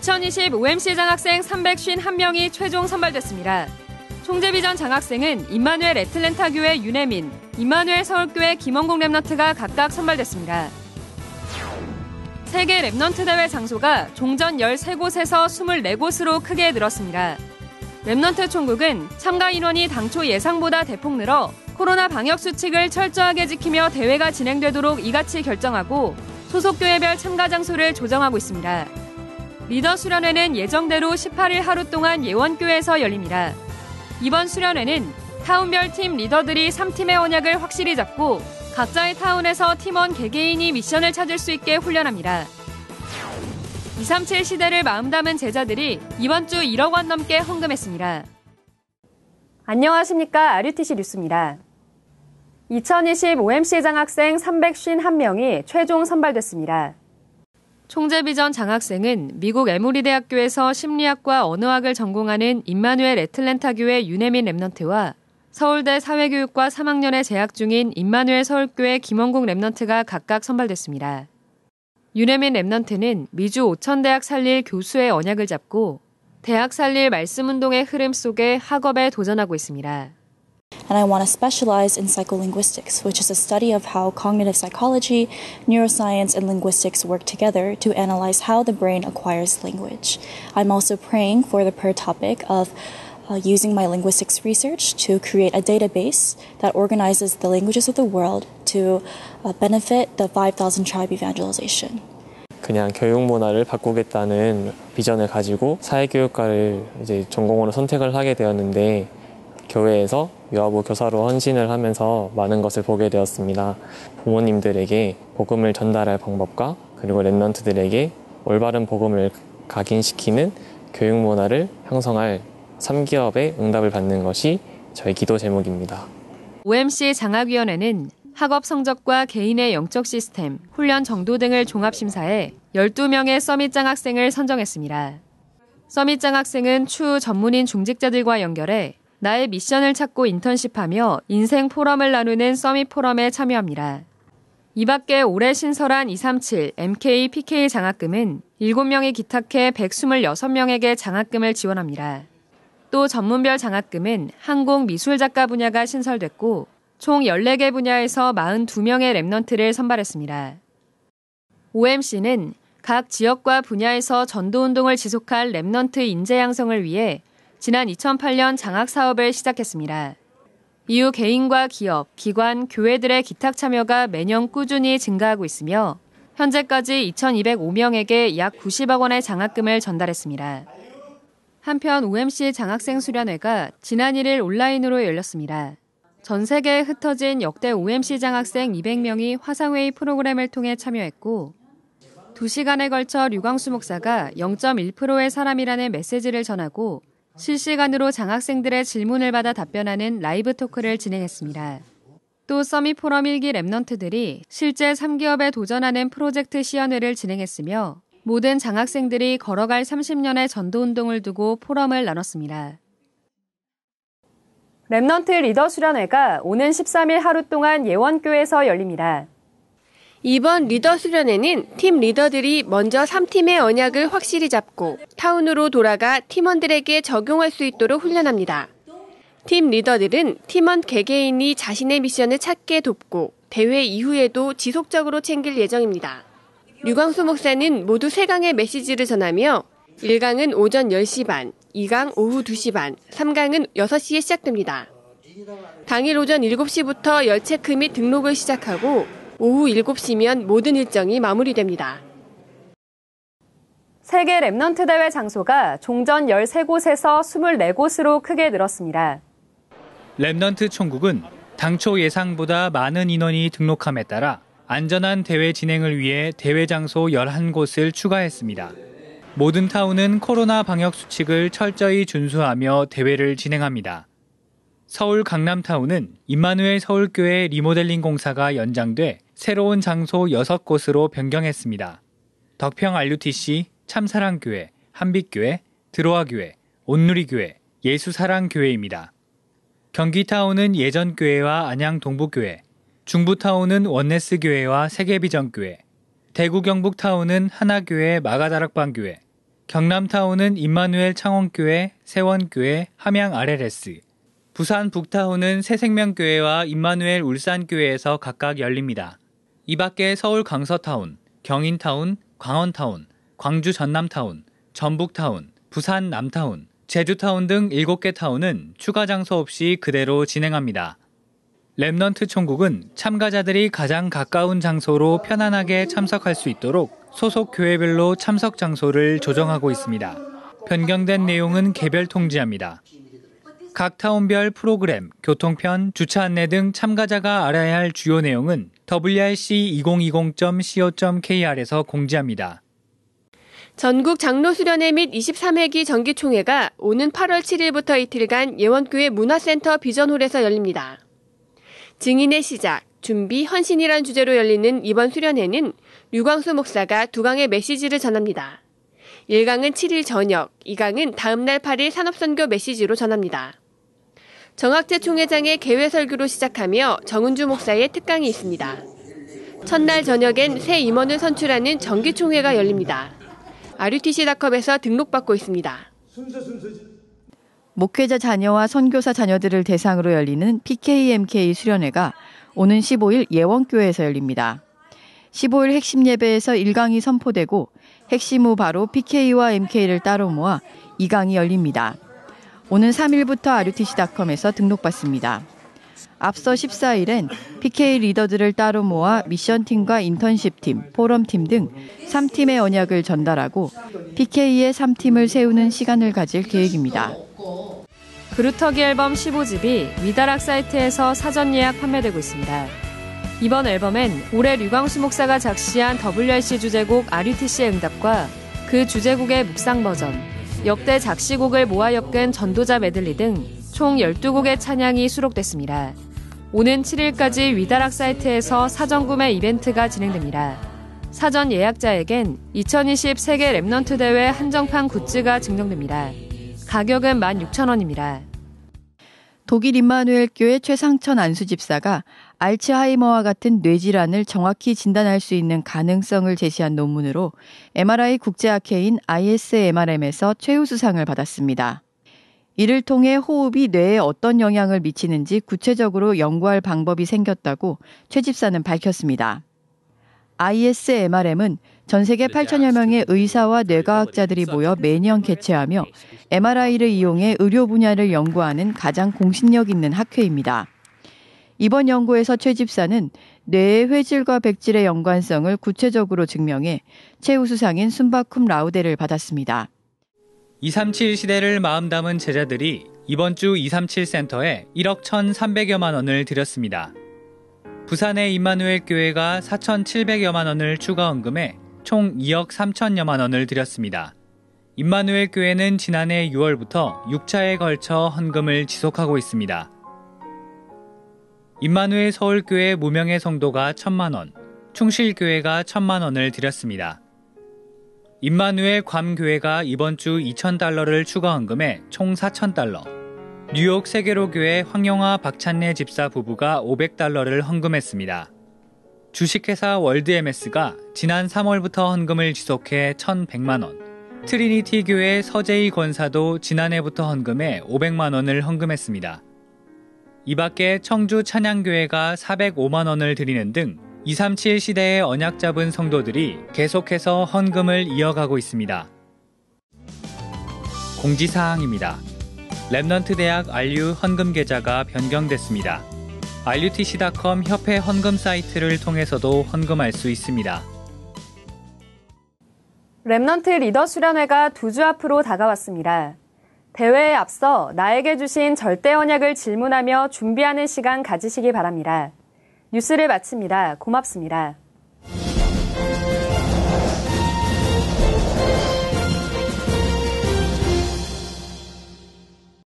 2020 OMC 장학생 351명이 최종 선발됐습니다. 총재비전 장학생은 임마누엘 애틀랜타 교회 윤혜민, 임마누엘 서울교회 김원국 Remnant가 각각 선발됐습니다. 세계 Remnant 대회 장소가 종전 13곳에서 24곳으로 크게 늘었습니다. Remnant 총국은 참가 인원이 당초 예상보다 대폭 늘어 코로나 방역 수칙을 철저하게 지키며 대회가 진행되도록 이같이 결정하고 소속 교회별 참가 장소를 조정하고 있습니다. 리더 수련회는 예정대로 18일 하루 동안 예원교회에서 열립니다. 이번 수련회는 타운별 팀 리더들이 3팀의 언약을 확실히 잡고 각자의 타운에서 팀원 개개인이 미션을 찾을 수 있게 훈련합니다. 237 시대를 마음 담은 제자들이 이번 주 1억 원 넘게 헌금했습니다. 안녕하십니까. RUTC 뉴스입니다. 2020 OMC 장학생 351명이 최종 선발됐습니다. 총재비전 장학생은 미국 에모리 대학교에서 심리학과 언어학을 전공하는 임마누엘 애틀랜타 교회 윤혜민 Remnant와 서울대 사회교육과 3학년에 재학 중인 임마누엘 서울교회 김원국 Remnant가 각각 선발됐습니다. 윤혜민 Remnant는 미주 오천대학 살릴 교수의 언약을 잡고 대학 살릴 말씀운동의 흐름 속에 학업에 도전하고 있습니다. and I want to specialize in psycholinguistics, which is a study of how cognitive psychology, neuroscience, and linguistics work together to analyze how the brain acquires language. I'm also praying for the per topic of uh, using my linguistics research to create a database that organizes the languages of the world to uh, benefit the 5,000 tribe evangelization. 그냥 교육 문화를 바꾸겠다는 비전을 가지고 사회교육과를 이제 전공으로 선택을 하게 되었는데 교회에서 유아부 교사로 헌신을 하면서 많은 것을 보게 되었습니다. 부모님들에게 복음을 전달할 방법과 그리고 랩런트들에게 올바른 복음을 각인시키는 교육 문화를 형성할 3기업의 응답을 받는 것이 저희 기도 제목입니다. OMC 장학위원회는 학업 성적과 개인의 영적 시스템, 훈련 정도 등을 종합심사해 12명의 서밋 장 학생을 선정했습니다. Summit 장학생은 추후 전문인 중직자들과 연결해 나의 미션을 찾고 인턴십하며 인생 포럼을 나누는 Summit 포럼에 참여합니다. 이 밖에 올해 신설한 237 MK PK 장학금은 7명이 기탁해 126명에게 장학금을 지원합니다. 또 전문별 장학금은 항공 미술 작가 분야가 신설됐고 총 14개 분야에서 42명의 Remnant를 선발했습니다. OMC는 각 지역과 분야에서 전도 운동을 지속할 Remnant 인재 양성을 위해 지난 2008년 장학 사업을 시작했습니다. 이후 개인과 기업, 기관, 교회들의 기탁 참여가 매년 꾸준히 증가하고 있으며 현재까지 2,205명에게 약 90억 원의 장학금을 전달했습니다. 한편 OMC 장학생 수련회가 지난 1일 온라인으로 열렸습니다. 전 세계에 흩어진 역대 OMC 장학생 200명이 화상회의 프로그램을 통해 참여했고 2시간에 걸쳐 류광수 목사가 0.1%의 사람이라는 메시지를 전하고 실시간으로 장학생들의 질문을 받아 답변하는 라이브 토크를 진행했습니다. 또 Summit 포럼 1기 Remnant들이 실제 3기업에 도전하는 프로젝트 시연회를 진행했으며 모든 장학생들이 걸어갈 30년의 전도운동을 두고 포럼을 나눴습니다. Remnant 리더 수련회가 오는 13일 하루 동안 예원교에서 열립니다. 이번 리더 수련회는 팀 리더들이 먼저 3팀의 언약을 확실히 잡고 타운으로 돌아가 팀원들에게 적용할 수 있도록 훈련합니다. 팀 리더들은 팀원 개개인이 자신의 미션을 찾게 돕고 대회 이후에도 지속적으로 챙길 예정입니다. 류광수 목사는 모두 3강의 메시지를 전하며 1강은 오전 10시 반, 2강 오후 2시 반, 3강은 6시에 시작됩니다. 당일 오전 7시부터 열체크 및 등록을 시작하고 오후 7시면 모든 일정이 마무리됩니다. 세계 Remnant 대회 장소가 종전 13곳에서 24곳으로 크게 늘었습니다. Remnant 총국은 당초 예상보다 많은 인원이 등록함에 따라 안전한 대회 진행을 위해 대회 장소 11곳을 추가했습니다. 모든 타운은 코로나 방역 수칙을 철저히 준수하며 대회를 진행합니다. 서울 강남타운은 임마누엘 서울교회 리모델링 공사가 연장돼 새로운 장소 6곳으로 변경했습니다. 덕평 RUTC, 참사랑교회, 한빛교회, 드로아교회, 온누리교회, 예수사랑교회입니다. 경기타운은 예전교회와 안양동부교회, 중부타운은 원네스교회와 세계비전교회, 대구 경북타운은 하나교회 마가다락방교회, 경남타운은 임마누엘 창원교회, 세원교회, 함양 RLS, 부산 북타운은 새생명교회와 임마누엘 울산교회에서 각각 열립니다. 이 밖에 서울 강서타운, 경인타운, 강원타운, 광주 전남타운, 전북타운, 부산 남타운, 제주타운 등 7개 타운은 추가 장소 없이 그대로 진행합니다. Remnant 총국은 참가자들이 가장 가까운 장소로 편안하게 참석할 수 있도록 소속 교회별로 참석 장소를 조정하고 있습니다. 변경된 내용은 개별 통지합니다. 각 타운별 프로그램, 교통편, 주차 안내 등 참가자가 알아야 할 주요 내용은 wrc2020.co.kr에서 공지합니다. 전국 장로 수련회 및 23회기 정기총회가 오는 8월 7일부터 이틀간 예원교회 문화센터 비전홀에서 열립니다. 증인의 시작, 준비, 헌신이란 주제로 열리는 이번 수련회는 류광수 목사가 두 강의 메시지를 전합니다. 1강은 7일 저녁, 2강은 다음날 8일 산업선교 메시지로 전합니다. 정학재 총회장의 개회 설교로 시작하며 정은주 목사의 특강이 있습니다. 첫날 저녁엔 새 임원을 선출하는 정기총회가 열립니다. RUTC닷컴에서 등록받고 있습니다. 목회자 자녀와 선교사 자녀들을 대상으로 열리는 PKMK 수련회가 오는 15일 예원교회에서 열립니다. 15일 핵심 예배에서 1강이 선포되고 핵심 후 바로 PK와 MK를 따로 모아 2강이 열립니다. 오는 3일부터 RUTC.com에서 등록받습니다. 앞서 14일엔 PK 리더들을 따로 모아 미션팀과 인턴십팀, 포럼팀 등 3팀의 언약을 전달하고 PK의 3팀을 세우는 시간을 가질 계획입니다. 그루터기 앨범 15집이 위다락 사이트에서 사전 예약 판매되고 있습니다. 이번 앨범엔 올해 류광수 목사가 작시한 WRC 주제곡 RUTC의 응답과 그 주제곡의 묵상 버전, 역대 작시곡을 모아 엮은 전도자 메들리 등 총 12곡의 찬양이 수록됐습니다. 오는 7일까지 위다락 사이트에서 사전 구매 이벤트가 진행됩니다. 사전 예약자에겐 2020 세계 Remnant 대회 한정판 굿즈가 증정됩니다. 가격은 16,000원입니다. 독일 임마누엘 교회 최상천 안수집사가 알츠하이머와 같은 뇌질환을 정확히 진단할 수 있는 가능성을 제시한 논문으로 MRI 국제학회인 ISMRM에서 최우수상을 받았습니다. 이를 통해 호흡이 뇌에 어떤 영향을 미치는지 구체적으로 연구할 방법이 생겼다고 최 집사는 밝혔습니다. ISMRM은 전 세계 8천여 명의 의사와 뇌과학자들이 모여 매년 개최하며 MRI를 이용해 의료 분야를 연구하는 가장 공신력 있는 학회입니다. 이번 연구에서 최 집사는 뇌의 회질과 백질의 연관성을 구체적으로 증명해 최우수상인 순바쿰 라우데를 받았습니다. 237 시대를 마음 담은 제자들이 이번 주 237 센터에 1억 1,300여만 원을 들였습니다. 부산의 임마누엘 교회가 4,700여만 원을 추가 헌금해 총 2억 3천여만 원을 들였습니다. 임마누엘 교회는 지난해 6월부터 6차에 걸쳐 헌금을 지속하고 있습니다. 임마누엘 서울교회 무명의 성도가 1천만 원, 충실교회가 1천만 원을 들였습니다. 임마누엘 괌교회가 이번 주 2,000달러를 추가 헌금해 총 4,000달러. 뉴욕 세계로교회 황영화 박찬래 집사 부부가 500달러를 헌금했습니다. 주식회사 월드MS가 지난 3월부터 헌금을 지속해 1,100만 원. 트리니티 교회 서재희 권사도 지난해부터 헌금해 500만 원을 헌금했습니다. 이 밖에 청주 찬양교회가 405만 원을 드리는 등 237 시대의 언약 잡은 성도들이 계속해서 헌금을 이어가고 있습니다. 공지사항입니다. Remnant 대학 RU 헌금 계좌가 변경됐습니다. RUTC.com 협회 헌금 사이트를 통해서도 헌금할 수 있습니다. Remnant 리더 수련회가 두 주 앞으로 다가왔습니다. 대회에 앞서 나에게 주신 절대 언약을 질문하며 준비하는 시간 가지시기 바랍니다. 뉴스를 마칩니다. 고맙습니다.